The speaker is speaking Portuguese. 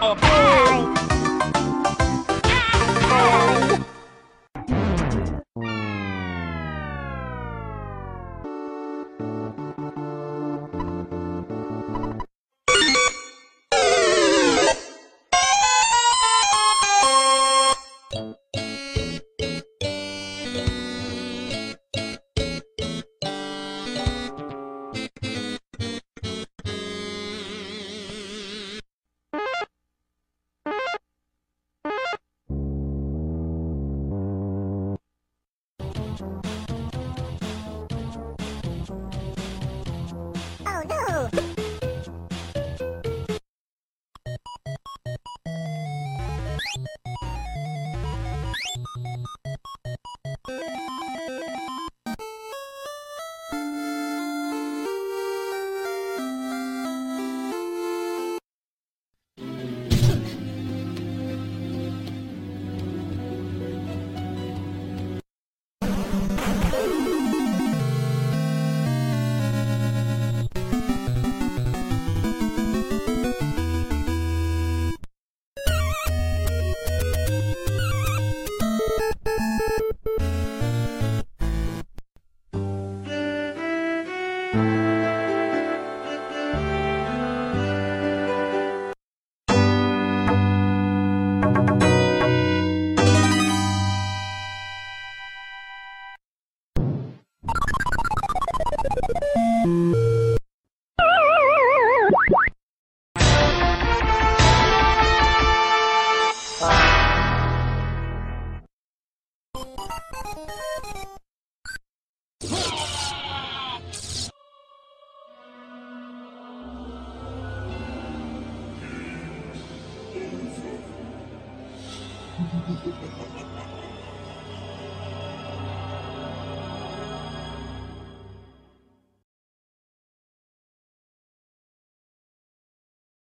Bye. thank Ha ha ha ha ha ha!